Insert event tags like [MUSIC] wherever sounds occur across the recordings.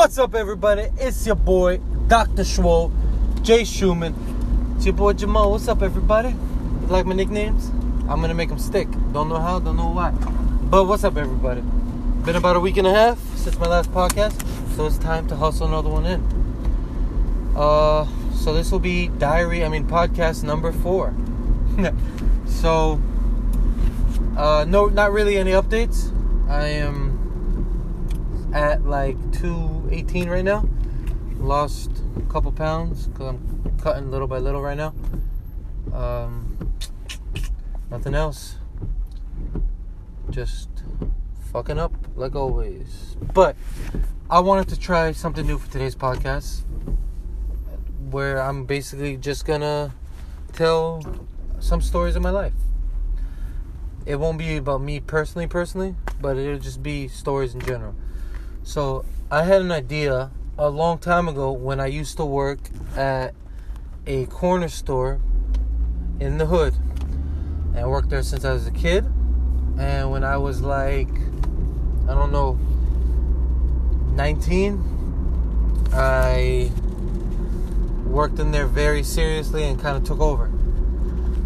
What's up, everybody? It's your boy, Dr. Schwo, Jay Schumann. It's your boy Jamal. What's up, everybody? Like my nicknames? I'm gonna make them stick. Don't know how, don't know why. But what's up, everybody? Been about a week and a half since my last podcast, so it's time to hustle another one in. Uh, so this will be diary, I mean, podcast number four. [LAUGHS] so, uh, no, not really any updates. I am at like 218 right now. Lost a couple pounds because I'm cutting little by little right now. Um, nothing else. Just fucking up like always. But I wanted to try something new for today's podcast where I'm basically just gonna tell some stories of my life. It won't be about me personally, personally, but it'll just be stories in general. So I had an idea a long time ago when I used to work at a corner store in the hood. And I worked there since I was a kid. And when I was like, I don't know, 19, I worked in there very seriously and kind of took over.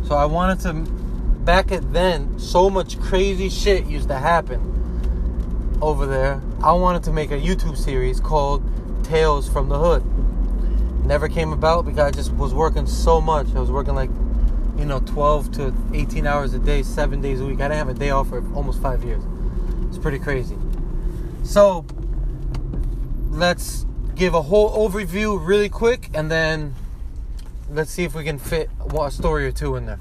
So I wanted to, back at then, so much crazy shit used to happen over there, I wanted to make a YouTube series called Tales from the Hood. Never came about because I just was working so much. I was working like, you know, 12 to 18 hours a day, seven days a week. I didn't have a day off for almost five years. It's pretty crazy. So, let's give a whole overview really quick and then let's see if we can fit a story or two in there.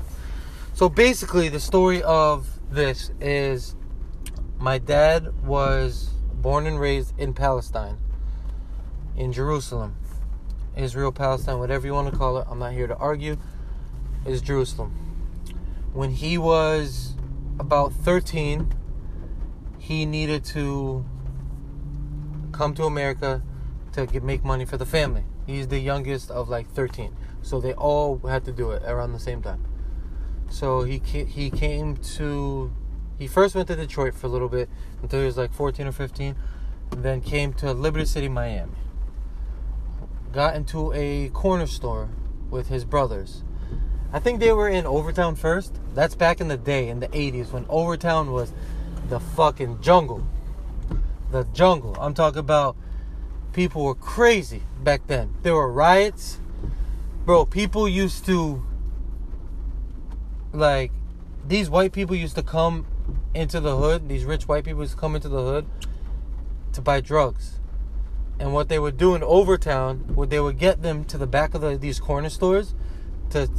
So, basically, the story of this is my dad was born and raised in Palestine, in Jerusalem. Israel, Palestine, whatever you want to call it. I'm not here to argue. Is Jerusalem. When he was about 13, he needed to come to America to get, make money for the family. He's the youngest of like 13. So they all had to do it around the same time. So he he came to he first went to Detroit for a little bit until he was like 14 or 15, then came to Liberty City, Miami. Got into a corner store with his brothers. I think they were in Overtown first. That's back in the day, in the 80s, when Overtown was the fucking jungle. The jungle. I'm talking about people were crazy back then. There were riots. Bro, people used to, like, these white people used to come into the hood. These rich white people used to come into the hood to buy drugs. And what they would do in Overtown, would they would get them to the back of the, these corner stores to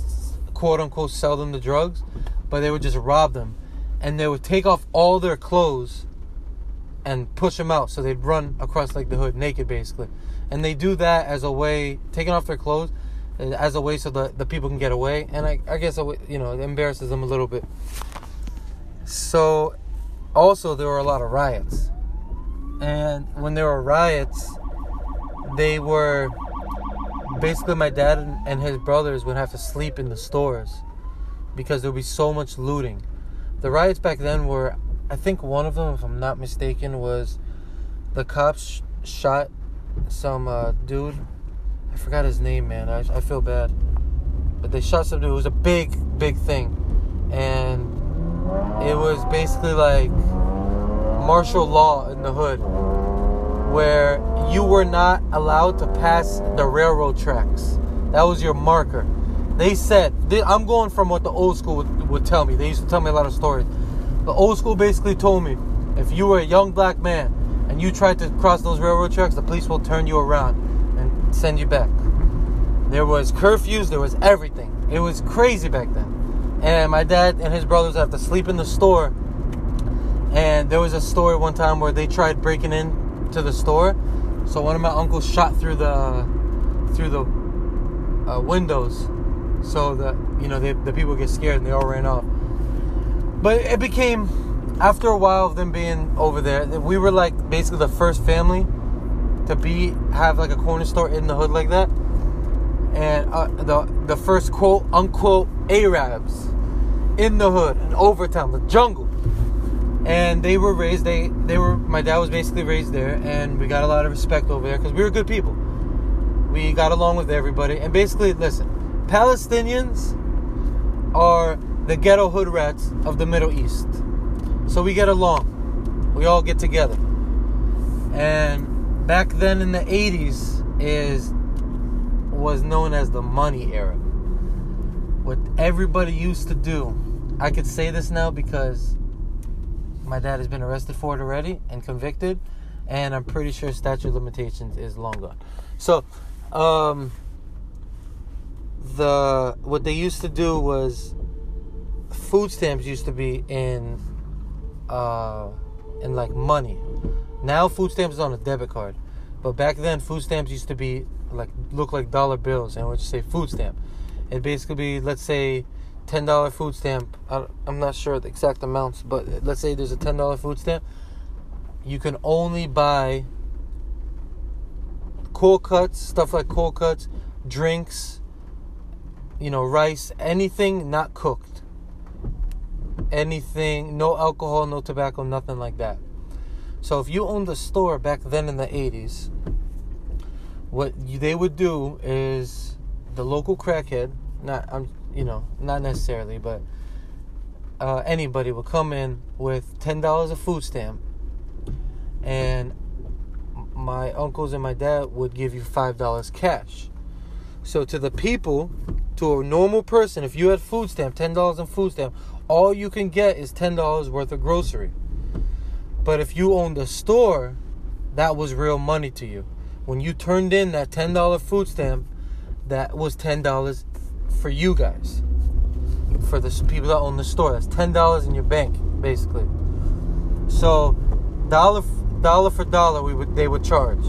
quote unquote sell them the drugs, but they would just rob them, and they would take off all their clothes and push them out. So they'd run across like the hood naked, basically. And they do that as a way, taking off their clothes, uh, as a way so the, the people can get away. And I, I guess you know it embarrasses them a little bit. So, also, there were a lot of riots. And when there were riots, they were basically my dad and his brothers would have to sleep in the stores because there would be so much looting. The riots back then were, I think one of them, if I'm not mistaken, was the cops shot some uh, dude. I forgot his name, man. I, I feel bad. But they shot some dude. It was a big, big thing. And it was basically like martial law in the hood where you were not allowed to pass the railroad tracks. That was your marker. They said, I'm going from what the old school would, would, tell me. They used to tell me a lot of stories. The old school basically told me if you were a young black man and you tried to cross those railroad tracks, the police will turn you around and send you back. There was curfews, there was everything. It was crazy back then and my dad and his brothers have to sleep in the store. And there was a story one time where they tried breaking in to the store, so one of my uncles shot through the through the uh, windows, so that you know they, the people get scared and they all ran off. But it became after a while of them being over there, we were like basically the first family to be have like a corner store in the hood like that and uh, the the first quote unquote Arabs in the hood in Overtown, the jungle. and they were raised. They they were. My dad was basically raised there, and we got a lot of respect over there because we were good people. We got along with everybody, and basically, listen, Palestinians are the ghetto hood rats of the Middle East. So we get along. We all get together. And back then in the 80s is was known as the money era. What everybody used to do. I could say this now because my dad has been arrested for it already and convicted and I'm pretty sure statute limitations is long gone. So, um the what they used to do was food stamps used to be in uh in like money. Now food stamps is on a debit card. But back then food stamps used to be like look like dollar bills and would just say food stamp. It basically be let's say ten dollar food stamp. I, I'm not sure the exact amounts, but let's say there's a ten dollar food stamp. You can only buy cold cuts, stuff like cold cuts, drinks, you know, rice, anything not cooked. Anything, no alcohol, no tobacco, nothing like that. So if you owned a store back then in the 80s, what they would do is the local crackhead, not I'm, you know, not necessarily, but uh, anybody would come in with ten dollars of food stamp, and my uncles and my dad would give you five dollars cash. So to the people to a normal person, if you had food stamp, ten dollars in food stamp, all you can get is ten dollars worth of grocery. But if you owned a store, that was real money to you. When you turned in that ten dollar food stamp, that was ten dollars for you guys. For the people that own the store, that's ten dollars in your bank, basically. So, dollar dollar for dollar, we would they would charge,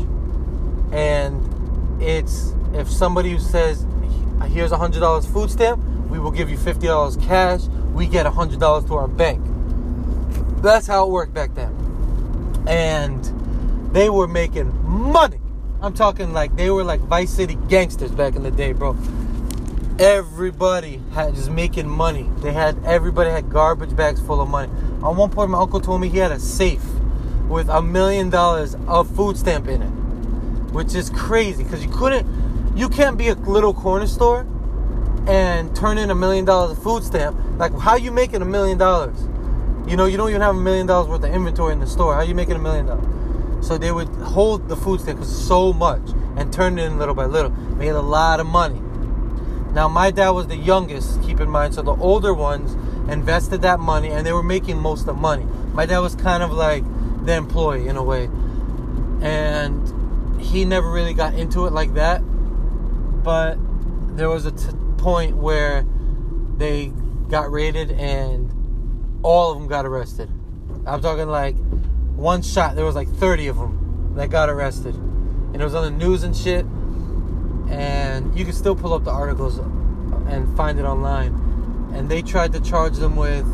and it's if somebody says here's a hundred dollars food stamp, we will give you fifty dollars cash. We get a hundred dollars to our bank. That's how it worked back then, and they were making money. I'm talking like they were like Vice City gangsters back in the day, bro. Everybody had just making money. They had everybody had garbage bags full of money. At one point, my uncle told me he had a safe with a million dollars of food stamp in it, which is crazy because you couldn't you can't be a little corner store and turn in a million dollars of food stamp. Like, how you making a million dollars? You know, you don't even have a million dollars worth of inventory in the store. How you making a million dollars? So they would hold the food stamp because so much and turn it in little by little. Made a lot of money. Now, my dad was the youngest, keep in mind. So the older ones invested that money and they were making most of the money. My dad was kind of like the employee in a way. And he never really got into it like that but there was a t- point where they got raided and all of them got arrested. I'm talking like one shot. There was like 30 of them that got arrested, and it was on the news and shit. And you can still pull up the articles and find it online. And they tried to charge them with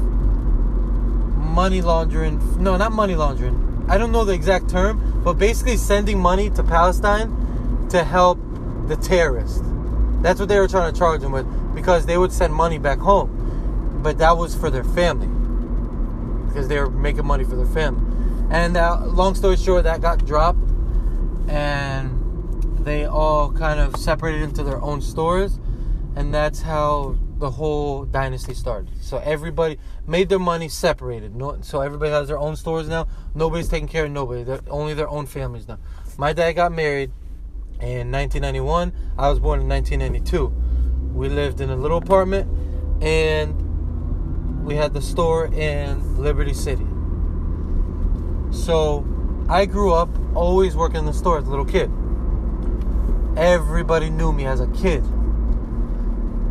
money laundering. No, not money laundering. I don't know the exact term, but basically sending money to Palestine to help the terrorists. That's what they were trying to charge them with because they would send money back home, but that was for their family because they were making money for their family. And uh, long story short, that got dropped, and they all kind of separated into their own stores, and that's how the whole dynasty started. So everybody made their money separated. No, so everybody has their own stores now. Nobody's taking care of nobody. They're only their own families now. My dad got married in 1991. I was born in 1992. We lived in a little apartment and we had the store in Liberty City. So I grew up always working in the store as a little kid. Everybody knew me as a kid.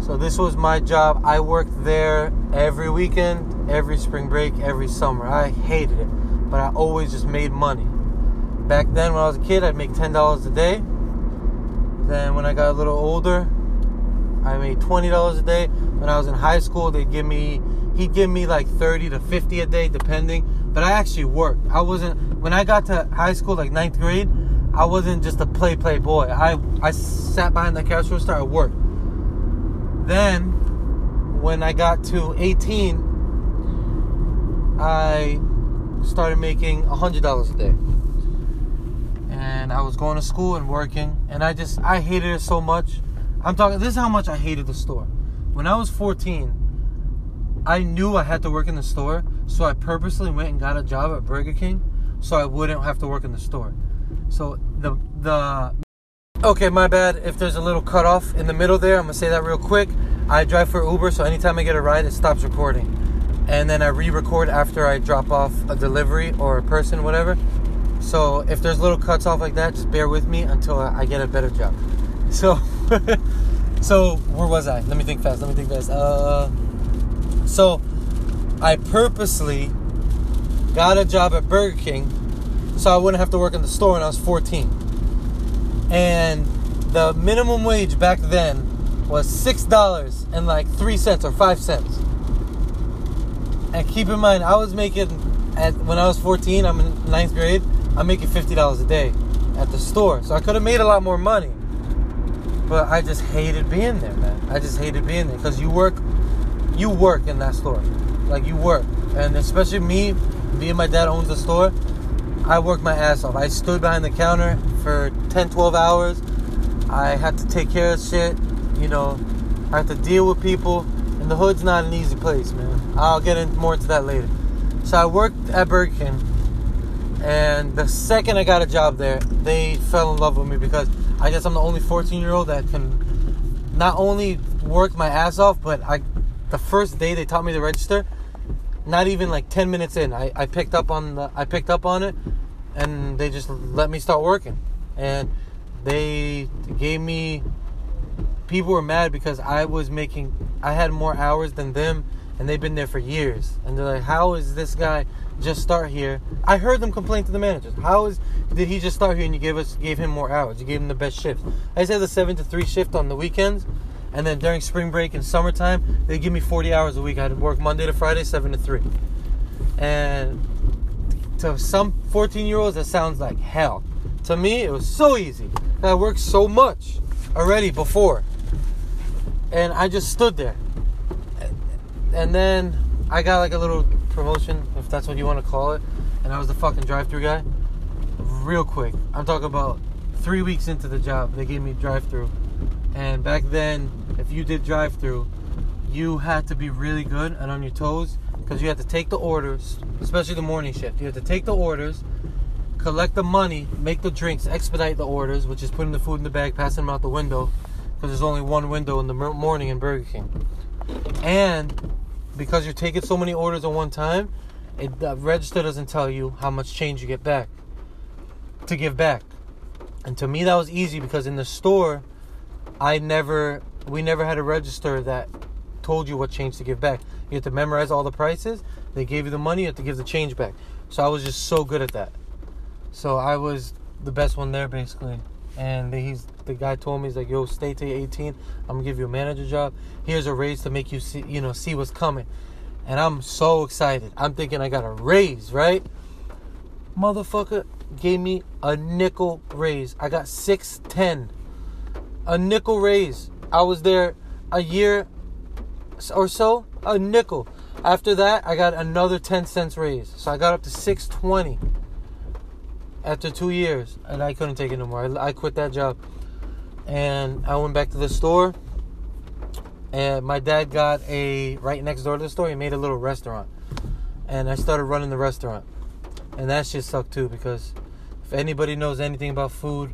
So this was my job. I worked there every weekend, every spring break, every summer. I hated it, but I always just made money. Back then when I was a kid, I'd make $10 a day then when I got a little older, I made twenty dollars a day. When I was in high school, they'd give me he'd give me like thirty to fifty a day, depending. But I actually worked. I wasn't when I got to high school, like ninth grade. I wasn't just a play play boy. I I sat behind the cash register. I worked. Then when I got to eighteen, I started making a $100 a day. And I was going to school and working, and I just, I hated it so much. I'm talking, this is how much I hated the store. When I was 14, I knew I had to work in the store, so I purposely went and got a job at Burger King so I wouldn't have to work in the store. So the, the, okay, my bad. If there's a little cutoff in the middle there, I'm gonna say that real quick. I drive for Uber, so anytime I get a ride, it stops recording and then I re-record after I drop off a delivery or a person, whatever. So if there's little cuts off like that, just bear with me until I get a better job. [LAUGHS] So, [LAUGHS] so where was I? Let me think fast. Let me think fast. Uh, so I purposely got a job at Burger King so I wouldn't have to work in the store when I was 14. And the minimum wage back then was six dollars and like three cents or five cents. And keep in mind, I was making at when I was 14. I'm in ninth grade. I'm making fifty dollars a day at the store, so I could have made a lot more money. But I just hated being there, man. I just hated being there because you work, you work in that store, like you work, and especially me, me and my dad owns the store. I worked my ass off. I stood behind the counter for 10, 12 hours. I had to take care of shit, you know. I had to deal with people and the hood's not an easy place, man. I'll get in more into that later. So I worked at Burger King, and the second I got a job there, they fell in love with me because I guess I'm the only 14 year old that can not only work my ass off, but I the first day they taught me to register, not even like 10 minutes in, I, I picked up on the I picked up on it, and they just let me start working, and they gave me people were mad because I was making I had more hours than them and they've been there for years. And they're like, How is this guy just start here? I heard them complain to the managers. How is did he just start here and you gave us gave him more hours? You gave him the best shifts. I said the seven to three shift on the weekends. And then during spring break and summertime, they give me 40 hours a week. I'd work Monday to Friday, 7 to 3. And to some 14 year olds, that sounds like hell. To me, it was so easy. I worked so much already before and I just stood there. And then I got like a little promotion, if that's what you want to call it, and I was the fucking drive-through guy. Real quick, I'm talking about three weeks into the job, they gave me drive-through, and back then, if you did drive-through, you had to be really good and on your toes because you had to take the orders, especially the morning shift. You had to take the orders, collect the money, make the drinks, expedite the orders, which is putting the food in the bag, passing them out the window, because there's only one window in the morning in Burger King. And because you're taking so many orders at one time, it, the register doesn't tell you how much change you get back to give back. And to me, that was easy because in the store, I never, we never had a register that told you what change to give back. You had to memorize all the prices. They gave you the money. You had to give the change back. So I was just so good at that. So I was the best one there, basically and he's the guy told me he's like, "Yo, stay till 18. I'm gonna give you a manager job. Here's a raise to make you see, you know, see what's coming." And I'm so excited. I'm thinking I got a raise, right? Motherfucker gave me a nickel raise. I got 610. A nickel raise. I was there a year or so, a nickel. After that, I got another 10 cents raise. So I got up to 620 after two years, and I couldn't take it no more. I, I quit that job, and I went back to the store. And my dad got a right next door to the store. He made a little restaurant, and I started running the restaurant, and that shit sucked too because if anybody knows anything about food,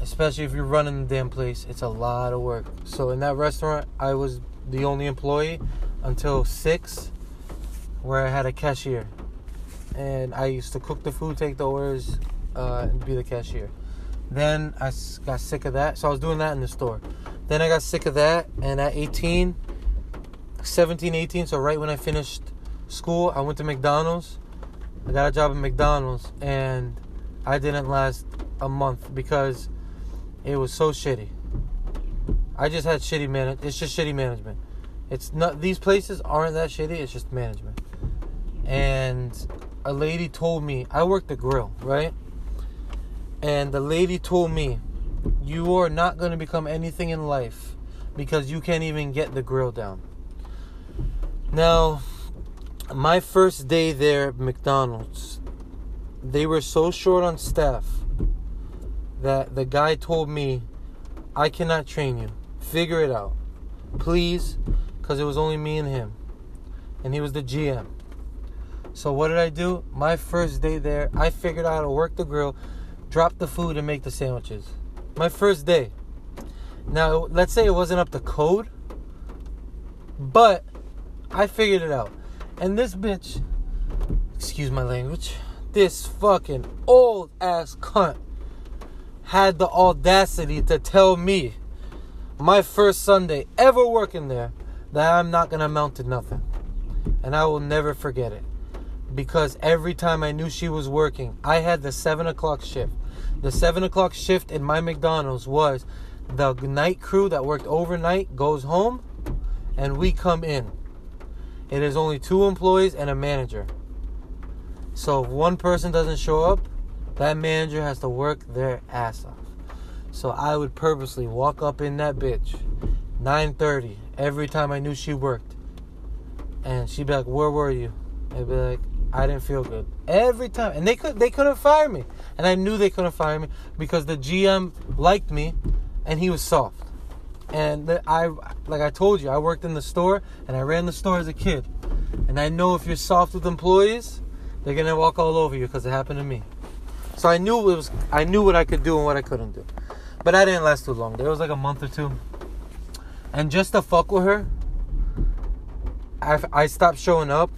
especially if you're running the damn place, it's a lot of work. So in that restaurant, I was the only employee until six, where I had a cashier and I used to cook the food, take the orders, uh, and be the cashier. Then I got sick of that, so I was doing that in the store. Then I got sick of that, and at 18, 17, 18, so right when I finished school, I went to McDonald's. I got a job at McDonald's, and I didn't last a month because it was so shitty. I just had shitty man. It's just shitty management. It's not. These places aren't that shitty. It's just management. And a lady told me I work the grill, right? And the lady told me, You are not going to become anything in life because you can't even get the grill down. Now, my first day there at McDonald's, they were so short on staff that the guy told me, I cannot train you. Figure it out. Please. Because it was only me and him. And he was the GM. So what did I do? My first day there, I figured out how to work the grill, drop the food, and make the sandwiches. My first day. Now, let's say it wasn't up to code, but I figured it out. And this bitch, excuse my language, this fucking old ass cunt had the audacity to tell me my first Sunday ever working there that I'm not gonna amount to nothing. And I will never forget it. Because every time I knew she was working, I had the seven o'clock shift. The seven o'clock shift in my McDonald's was the night crew that worked overnight goes home and we come in. It is only two employees and a manager. So if one person doesn't show up, that manager has to work their ass off. So I would purposely walk up in that bitch 9:30 every time I knew she worked. And she'd be like, "Where were you?" I'd be like, "I didn't feel good." Every time. And they could they couldn't fire me. And I knew they couldn't fire me because the GM liked me and he was soft. And I like I told you, I worked in the store and I ran the store as a kid. And I know if you're soft with employees, they're going to walk all over you because it happened to me. So I knew it was I knew what I could do and what I couldn't do. But I didn't last too long. There was like a month or two. And just to fuck with her, I, I stopped showing up.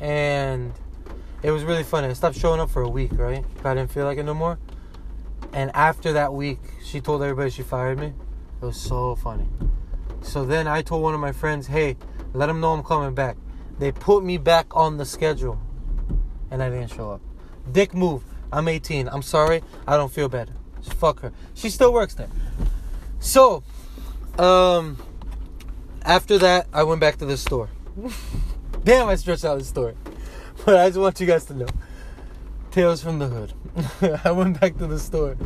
And it was really funny. I stopped showing up for a week, right? I didn't feel like it no more. And after that week, she told everybody she fired me. It was so funny. So then I told one of my friends, hey, let them know I'm coming back. They put me back on the schedule. And I didn't show up. Dick move. I'm 18. I'm sorry. I don't feel bad. Fuck her. She still works there. So, um, after that, I went back to the store. [LAUGHS] Damn, I stretched out the story. [LAUGHS] But I just want you guys to know. Tales from the hood. [LAUGHS] I went back to the store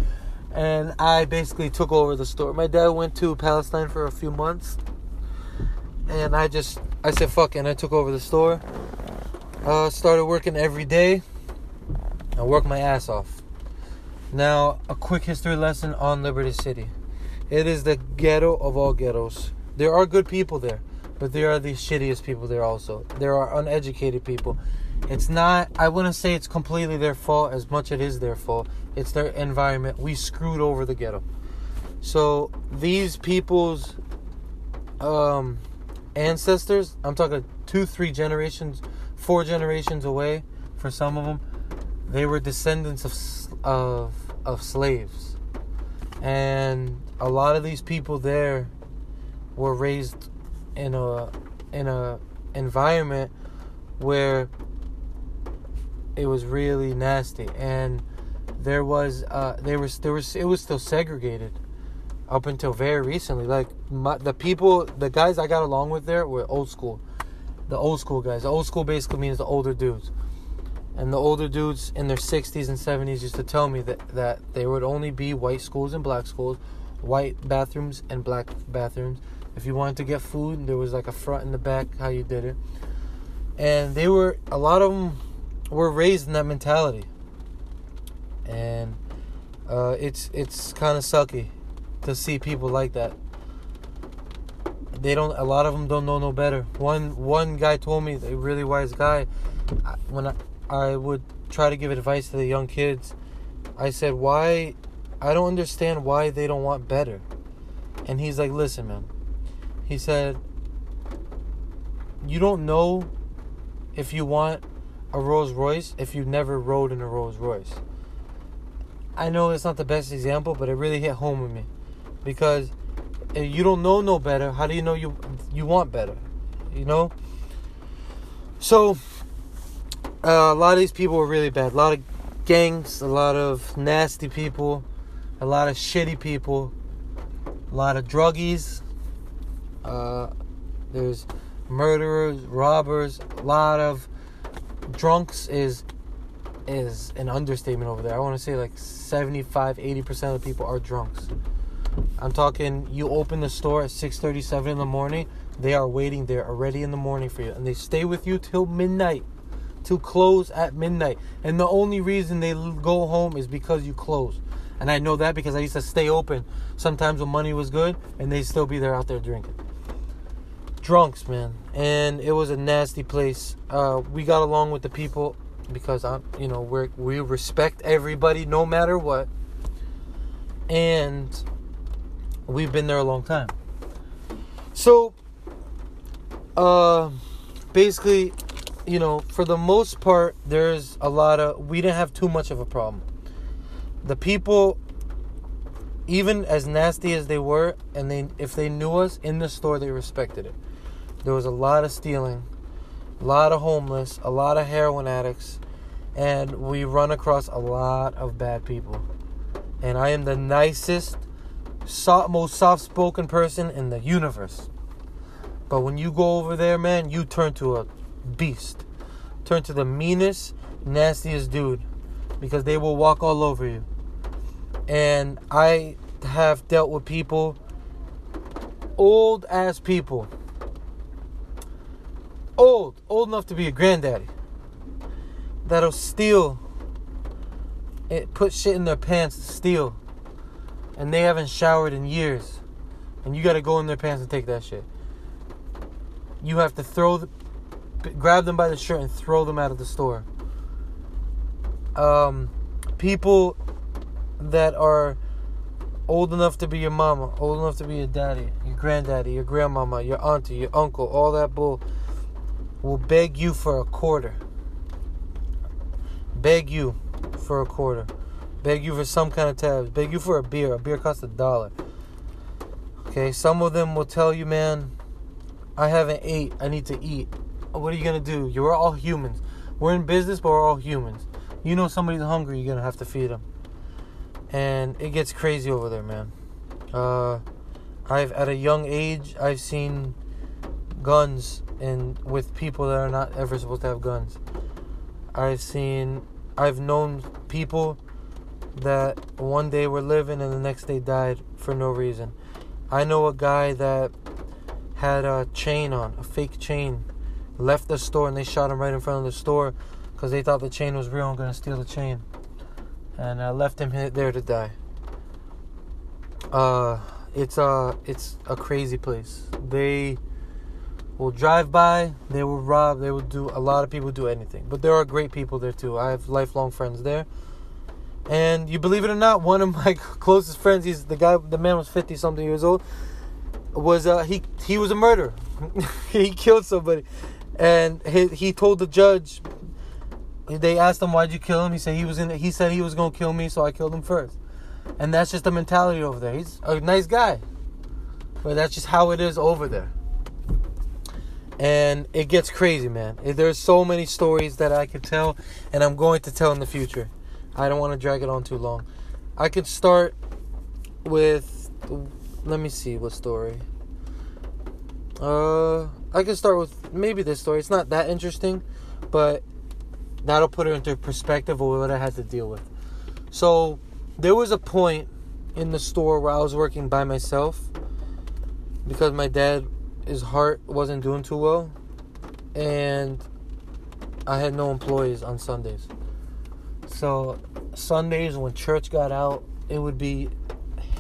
and I basically took over the store. My dad went to Palestine for a few months and I just, I said fuck and I took over the store. Uh, started working every day. I worked my ass off. Now, a quick history lesson on Liberty City. It is the ghetto of all ghettos. There are good people there, but there are the shittiest people there also. There are uneducated people. It's not, I wouldn't say it's completely their fault as much as it is their fault. It's their environment. We screwed over the ghetto. So, these people's um, ancestors, I'm talking two, three generations, four generations away for some of them, they were descendants of of of slaves, and a lot of these people there were raised in a in a environment where it was really nasty. And there was uh there was there was it was still segregated up until very recently. Like my, the people the guys i got along with there were old school. The old school guys. The old school basically means the older dudes and the older dudes in their 60s and 70s used to tell me that, that there would only be white schools and black schools, white bathrooms and black bathrooms. If you wanted to get food, there was like a front and the back how you did it. And they were a lot of them were raised in that mentality. And uh, it's it's kind of sucky to see people like that. They don't. A lot of them don't know no better. One one guy told me, a really wise guy, when I, I would try to give advice to the young kids. I said, why? I don't understand why they don't want better. And he's like, listen, man. He said, you don't know if you want a Rolls Royce if you never rode in a Rolls Royce. I know it's not the best example, but it really hit home with me because if you don't know no better, how do you know you you want better? You know. So uh, a lot of these people were really bad. A lot of gangs, a lot of nasty people, a lot of shitty people, a lot of druggies. Uh, there's murderers, robbers, a lot of drunks is is an understatement over there. I want to say like 75, 80% of the people are drunks. I'm talking you open the store at 6:37 in the morning, They are waiting there already in the morning for you, and they stay with you till midnight, till close at midnight. And the only reason they go home is because you close. And I know that because I used to stay open sometimes when money was good, and they'd still be there out there drinking. Drunks, man, and it was a nasty place. Uh, we got along with the people because I'm, you know, we we respect everybody no matter what, and we've been there a long time. So, uh, basically, you know, for the most part, there's a lot of we didn't have too much of a problem. The people, even as nasty as they were, and they if they knew us in the store, they respected it. There was a lot of stealing, a lot of homeless, a lot of heroin addicts, and we run across a lot of bad people. And I am the nicest, soft, most soft spoken person in the universe. But when you go over there, man, you turn to a beast. Turn to the meanest, nastiest dude because they will walk all over you. And I have dealt with people, old ass people, old, old enough to be a granddaddy, that'll steal, it put shit in their pants to steal, and they haven't showered in years, and you gotta go in their pants and take that shit. You have to throw the, grab them by the shirt and throw them out of the store. Um, people that are old enough to be your mama, old enough to be your daddy, your granddaddy, your grandmama, your auntie, your uncle, all that bull will beg you for a quarter. Beg you for a quarter. Beg you for some kind of tabs. Beg you for a beer. A beer costs a dollar. Okay, some of them will tell you, man, I haven't ate. I need to eat. What are you gonna do? You're all humans. We're in business, but we're all humans. You know somebody's hungry, you're gonna have to feed them. And it gets crazy over there, man. Uh, I've at a young age, I've seen guns and with people that are not ever supposed to have guns. I've seen, I've known people that one day were living and the next day died for no reason. I know a guy that had a chain on, a fake chain, left the store and they shot him right in front of the store because they thought the chain was real and gonna steal the chain, and uh, left him there to die. Uh, it's a uh, it's a crazy place. They will drive by, they will rob, they will do a lot of people do anything. But there are great people there too. I have lifelong friends there. And you believe it or not, one of [LAUGHS] my closest friends, he's the guy the man was 50 something years old, was uh he he was a murderer. [LAUGHS] he killed somebody. And he he told the judge they asked him why'd you kill him? He said he was in he said he was to kill me, so I killed him first. And that's just the mentality over there. He's a nice guy. But that's just how it is over there and it gets crazy, man. There's so many stories that I could tell, and I'm going to tell in the future. I don't want to drag it on too long. I could start with, let me see what story. Uh, I can start with maybe this story. It's not that interesting, but that'll put it into perspective of what I had to deal with. So there was a point in the store where I was working by myself because my dad his heart wasn't doing too well, and I had no employees on Sundays. So Sundays when church got out, it would be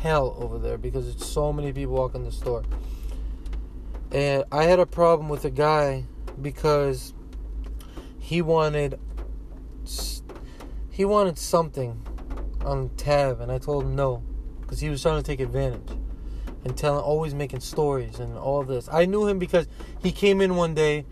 hell over there because it's so many people walking the store. And I had a problem with a guy because he wanted he wanted something on tab and I told him no because he was trying to take advantage and telling, always making stories and all this. I knew him because he came in one day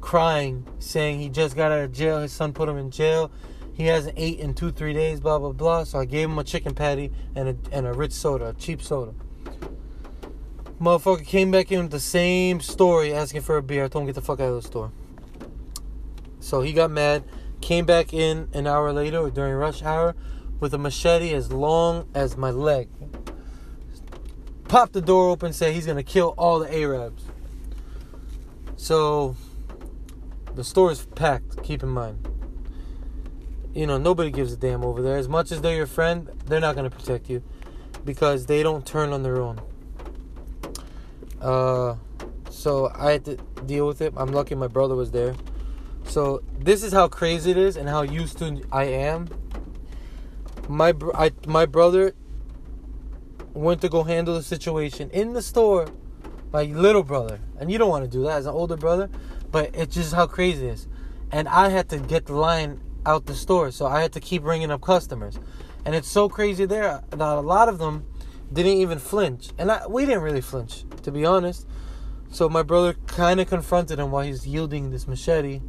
crying, saying he just got out of jail. His son put him in jail. He hasn't ate in two, three days, blah, blah, blah. So I gave him a chicken patty and a, and a rich soda, a cheap soda. Motherfucker came back in with the same story asking for a beer. I told him get the fuck out of the store. So he got mad, came back in an hour later during rush hour with a machete as long as my leg popped the door open, said he's gonna kill all the Arabs. So the store is packed. Keep in mind. You know nobody gives a damn over there. As much as they're your friend, they're not gonna protect you because they don't turn on their own. Uh, So I had to deal with it. I'm lucky my brother was there. So this is how crazy it is and how used to I am. My br- I, my brother went to go handle the situation in the store. My little brother, and you don't want to do that as an older brother, but it's just how crazy it is. And I had to get the line out the store, so I had to keep ringing up customers. And it's so crazy there that a lot of them didn't even flinch, and I, we didn't really flinch, to be honest. So my brother kind of confronted him while he's yielding this machete.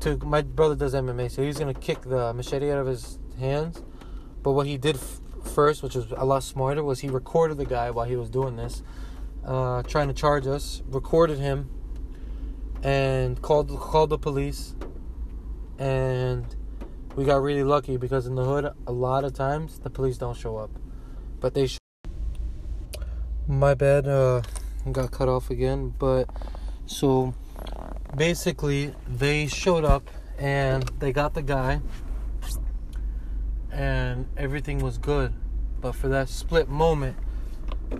To my brother does MMA, so he's gonna kick the machete out of his hands. But what he did f- first, which was a lot smarter, was he recorded the guy while he was doing this, uh, trying to charge us. Recorded him, and called called the police. And we got really lucky because in the hood, a lot of times the police don't show up, but they. Sh- My bad. Uh, got cut off again, but so basically they showed up and they got the guy and everything was good but for that split moment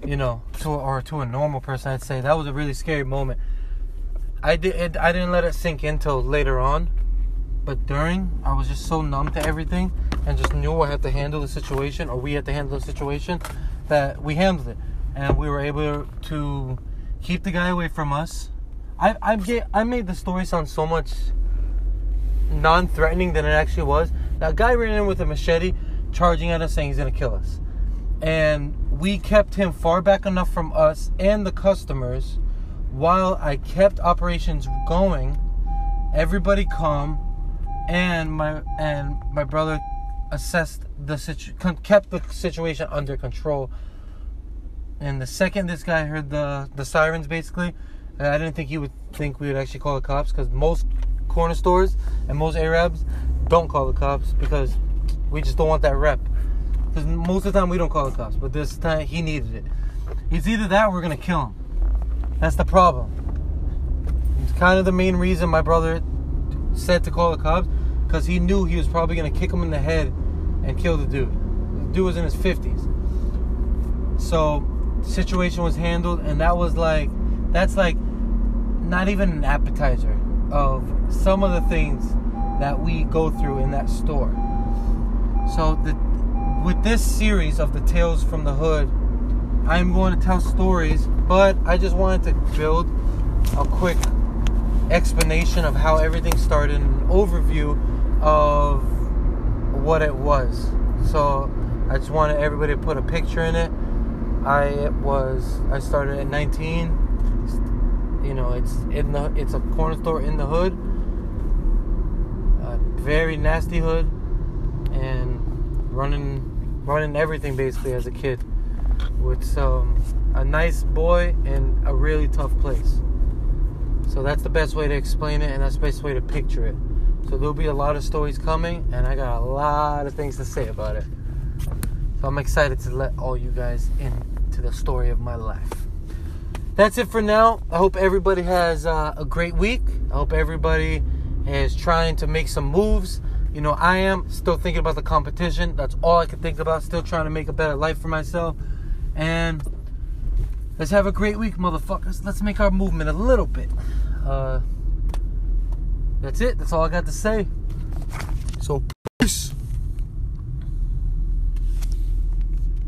you know to or to a normal person i'd say that was a really scary moment i did i didn't let it sink in till later on but during i was just so numb to everything and just knew i had to handle the situation or we had to handle the situation that we handled it and we were able to keep the guy away from us I I get I made the story sound so much non-threatening than it actually was. That guy ran in with a machete, charging at us, saying he's gonna kill us, and we kept him far back enough from us and the customers, while I kept operations going. Everybody calm, and my and my brother assessed the situ- kept the situation under control. And the second this guy heard the the sirens, basically, uh, I didn't think he would think we would actually call the cops because most corner stores and most Arabs don't call the cops because we just don't want that rep. Because most of the time we don't call the cops, but this time he needed it. It's either that or we're gonna kill him. That's the problem. It's kind of the main reason my brother said to call the cops because he knew he was probably gonna kick him in the head and kill the dude. The dude was in his 50s. So, situation was handled, and that was like that's like not even an appetizer of some of the things that we go through in that store. So the with this series of the tales from the hood, I'm going to tell stories, but I just wanted to build a quick explanation of how everything started, an overview of what it was. So I just wanted everybody to put a picture in it. I was I started at 19 you know, it's in the it's a corner store in the hood, a very nasty hood, and running running everything basically as a kid, with a nice boy and a really tough place. So that's the best way to explain it, and that's the best way to picture it. So there'll be a lot of stories coming, and I got a lot of things to say about it. So I'm excited to let all you guys into the story of my life that's it for now. I hope everybody has uh, a great week. I hope everybody is trying to make some moves. You know, I am still thinking about the competition. That's all I can think about. Still trying to make a better life for myself. And let's have a great week, motherfuckers. Let's make our movement a little bit. Uh, that's it. That's all I got to say. So.